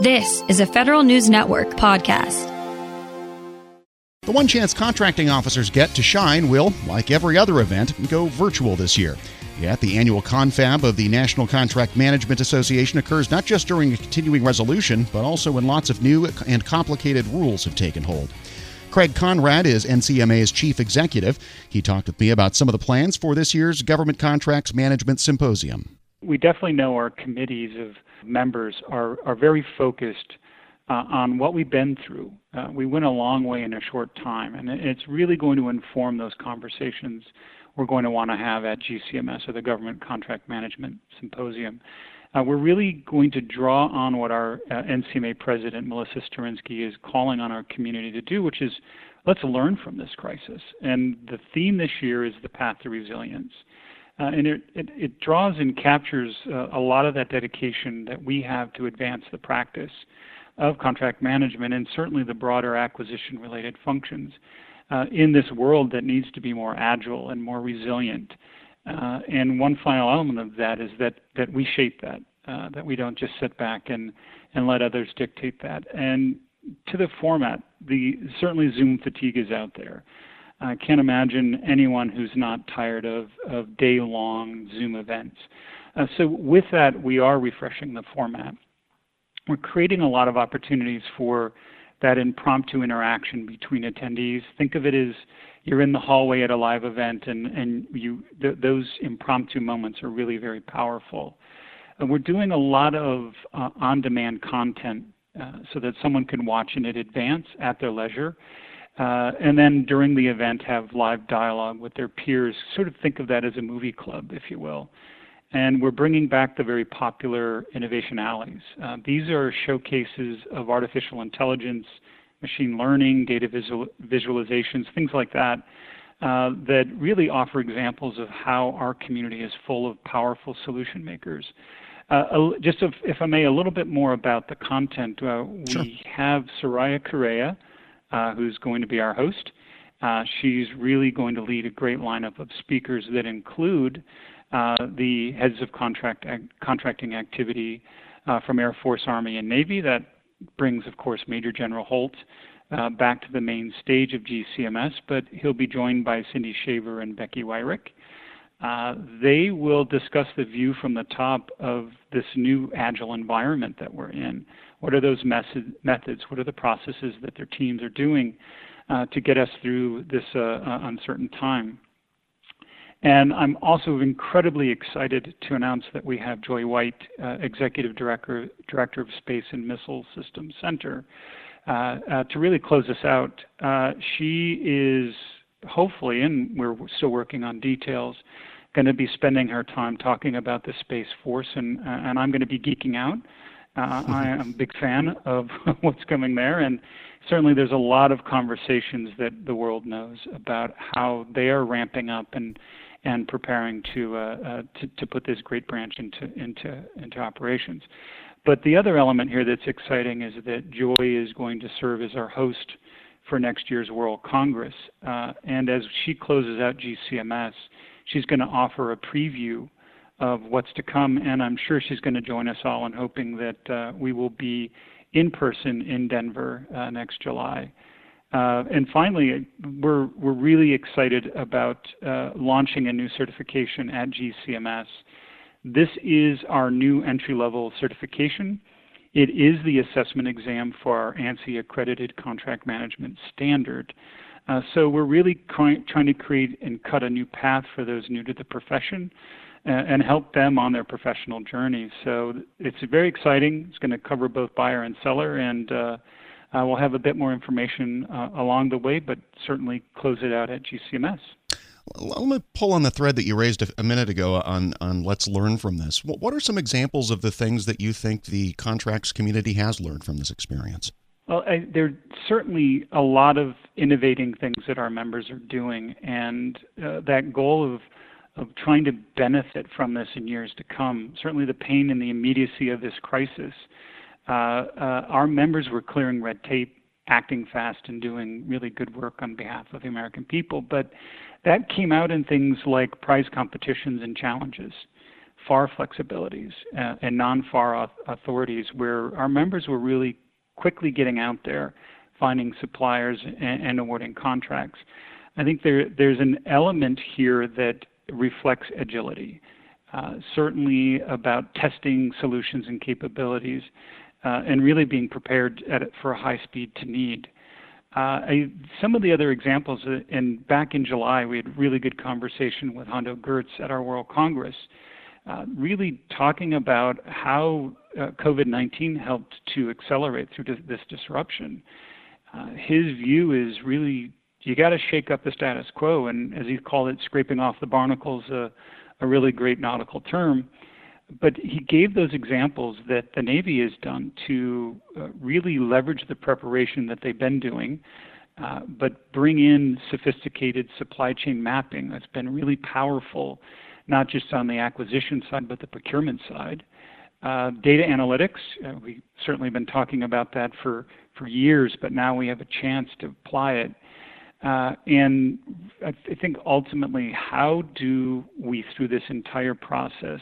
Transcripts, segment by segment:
This is a Federal News Network podcast. The one chance contracting officers get to shine will, like every other event, go virtual this year. Yet, the annual confab of the National Contract Management Association occurs not just during a continuing resolution, but also when lots of new and complicated rules have taken hold. Craig Conrad is NCMA's chief executive. He talked with me about some of the plans for this year's Government Contracts Management Symposium. We definitely know our committees of members are, are very focused uh, on what we've been through. Uh, we went a long way in a short time, and it's really going to inform those conversations we're going to want to have at GCMS or the Government Contract Management Symposium. Uh, we're really going to draw on what our uh, NCMA president, Melissa Starinsky, is calling on our community to do, which is let's learn from this crisis. And the theme this year is the path to resilience. Uh, and it, it, it, draws and captures uh, a lot of that dedication that we have to advance the practice of contract management and certainly the broader acquisition related functions uh, in this world that needs to be more agile and more resilient. Uh, and one final element of that is that, that we shape that, uh, that we don't just sit back and, and let others dictate that. And to the format, the certainly Zoom fatigue is out there. I can't imagine anyone who's not tired of, of day long Zoom events. Uh, so, with that, we are refreshing the format. We're creating a lot of opportunities for that impromptu interaction between attendees. Think of it as you're in the hallway at a live event, and, and you, th- those impromptu moments are really very powerful. And we're doing a lot of uh, on demand content uh, so that someone can watch in advance at their leisure. Uh, and then during the event have live dialogue with their peers. Sort of think of that as a movie club, if you will. And we're bringing back the very popular innovation alleys. Uh, these are showcases of artificial intelligence, machine learning, data visual, visualizations, things like that, uh, that really offer examples of how our community is full of powerful solution makers. Uh, just if, if, I may, a little bit more about the content. Uh, sure. We have Soraya Correa, uh, who's going to be our host. Uh, she's really going to lead a great lineup of speakers that include uh, the heads of contract contracting activity uh, from Air Force, Army, and Navy. That brings, of course, Major General Holt uh, back to the main stage of GCMS, but he'll be joined by Cindy Shaver and Becky Weirick. Uh, they will discuss the view from the top of this new agile environment that we're in. What are those method, methods? What are the processes that their teams are doing uh, to get us through this uh, uh, uncertain time? And I'm also incredibly excited to announce that we have Joy White, uh, Executive Director, Director of Space and Missile Systems Center, to really close us out. she is hopefully, and we're still working on details, going to be spending her time talking about the Space Force, and, uh, and I'm going to be geeking out. Uh, I am a big fan of what's coming there, and certainly there's a lot of conversations that the world knows about how they are ramping up and and preparing to uh, uh, to, to put this great branch into into into operations. But the other element here that's exciting is that Joy is going to serve as our host for next year's World Congress. Uh, and as she closes out GCMS, she's going to offer a preview of what's to come. And I'm sure she's going to join us all in hoping that uh, we will be in person in Denver uh, next July. Uh, and finally, we're, we're really excited about uh, launching a new certification at GCMS. This is our new entry level certification. It is the assessment exam for our ANSI accredited contract management standard. Uh, so we're really trying to create and cut a new path for those new to the profession uh, and help them on their professional journey. So it's very exciting. It's going to cover both buyer and seller, and uh, we'll have a bit more information uh, along the way, but certainly close it out at GCMS. Let me pull on the thread that you raised a, minute ago on, on let's learn from this. What are some examples of the things that you think the contracts community has learned from this experience? Well, I, there are certainly a lot of innovating things that our members are doing, and uh, that goal of of trying to benefit from this in years to come. Certainly, the pain and the immediacy of this crisis. Uh, uh, our members were clearing red tape, acting fast, and doing really good work on behalf of the American people. But that came out in things like prize competitions and challenges. FAR flexibilities uh, and non-FAR authorities where our members were really quickly getting out there, finding suppliers and, and awarding contracts. I think there, there's an element here that reflects agility. Uh, certainly about testing solutions and capabilities, uh, and really being prepared at, for a high speed to need. Uh, I, some of the other examples, uh, and back in July, we had really good conversation with Hondo Geurts at our World Congress, uh, really talking about how uh, COVID-19 helped to accelerate through this disruption. Uh, his view is really you got to shake up the status quo, and as he called it, scraping off the barnacles, uh, a really great nautical term. But he gave those examples that the Navy has done to uh, really leverage the preparation that they've been doing, uh, but bring in sophisticated supply chain mapping that's been really powerful, not just on the acquisition side, but the procurement side. Uh, data analytics, uh, we've certainly been talking about that for, for years, but now we have a chance to apply it. Uh, and I, th- I think ultimately, how do we, through this entire process,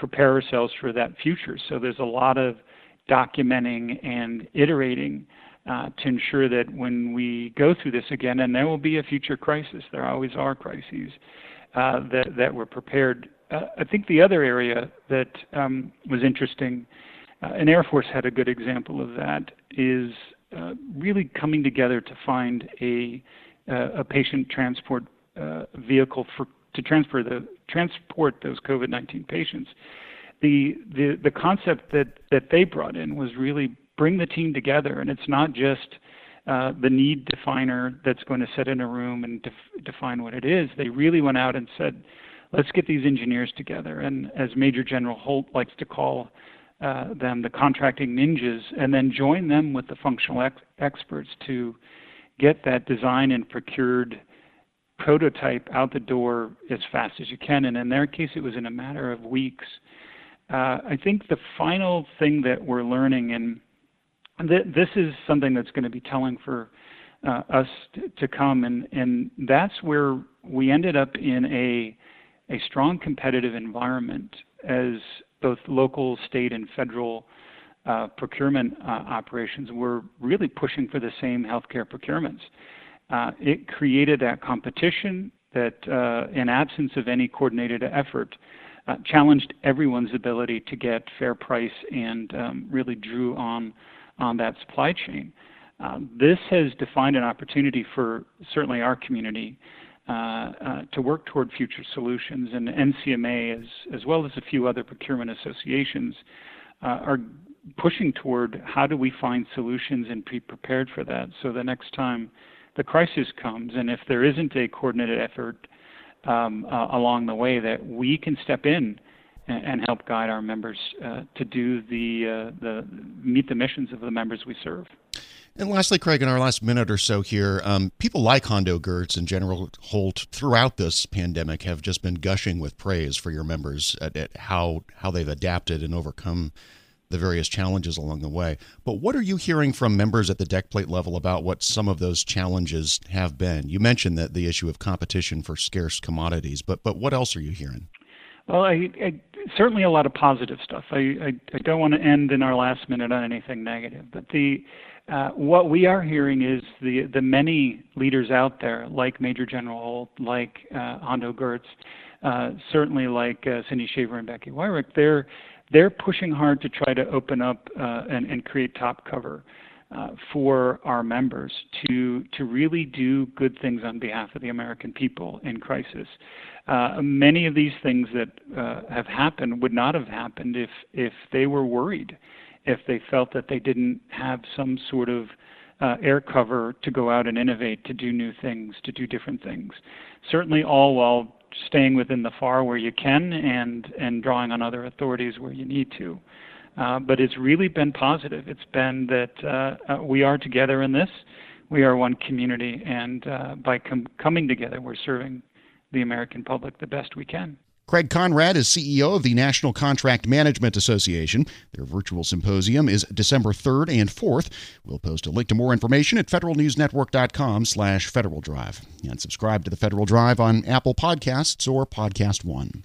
prepare ourselves for that future? So there's a lot of documenting and iterating uh, to ensure that when we go through this again, and there will be a future crisis, there always are crises, uh, that, that we're prepared uh, I think the other area that um, was interesting, uh, and Air Force had a good example of that, is uh, really coming together to find a, uh, a patient transport vehicle for to transfer the transport those COVID-19 patients. The, the the concept that that they brought in was really bring the team together, and it's not just uh, the need definer that's going to sit in a room and def- define what it is. They really went out and said, let's get these engineers together. And as Major General Holt likes to call uh, them, the contracting ninjas, and then join them with the functional ex- experts to get that design and procured prototype out the door as fast as you can. And in their case, it was in a matter of weeks. Uh, I think the final thing that we're learning, and th- this is something that's going to be telling for uh, us t- to come, and, and that's where we ended up in a a strong competitive environment as both local, state, and federal uh, procurement uh, operations were really pushing for the same healthcare procurements. Uh, it created that competition that, uh, in absence of any coordinated effort, uh, challenged everyone's ability to get fair price and um, really drew on on that supply chain. Uh, this has defined an opportunity for certainly our community uh, uh, to work toward future solutions. And NCMA, as, as well as a few other procurement associations, are pushing toward how do we find solutions and be prepared for that. So the next time the crisis comes, and if there isn't a coordinated effort um, uh, along the way, that we can step in and, and help guide our members uh, to do the the meet the missions of the members we serve. And lastly, Craig, in our last minute or so here, um, people like Hondo Geurts and General Holt throughout this pandemic have just been gushing with praise for your members at, at how how they've adapted and overcome the various challenges along the way. But what are you hearing from members at the deck plate level about what some of those challenges have been? You mentioned that the issue of competition for scarce commodities, but but what else are you hearing? Well, I, I certainly a lot of positive stuff. I, I, I don't want to end in our last minute on anything negative, but the uh, what we are hearing is the the many leaders out there, like Major General Holt, like uh, Hondo Geurts, uh, certainly like uh, Cindy Shaver and Becky Weirick, they're they're pushing hard to try to open up uh, and, and create top cover. Uh, for our members to to really do good things on behalf of the American people in crisis. Uh, many of these things that uh, have happened would not have happened if if they were worried if they felt that they didn't have some sort of uh, air cover to go out and innovate, to do new things, to do different things. Certainly, all while staying within the FAR where you can and and drawing on other authorities where you need to. Uh, but it's really been positive. It's been that uh, uh we are together in this. We are one community, and uh, by com- coming together, we're serving the American public the best we can. Craig Conrad is CEO of the National Contract Management Association. Their virtual symposium is December 3rd and 4th. We'll post a link to more information at federalnewsnetwork.com slash Federal Drive. And subscribe to the Federal Drive on Apple Podcasts or Podcast One.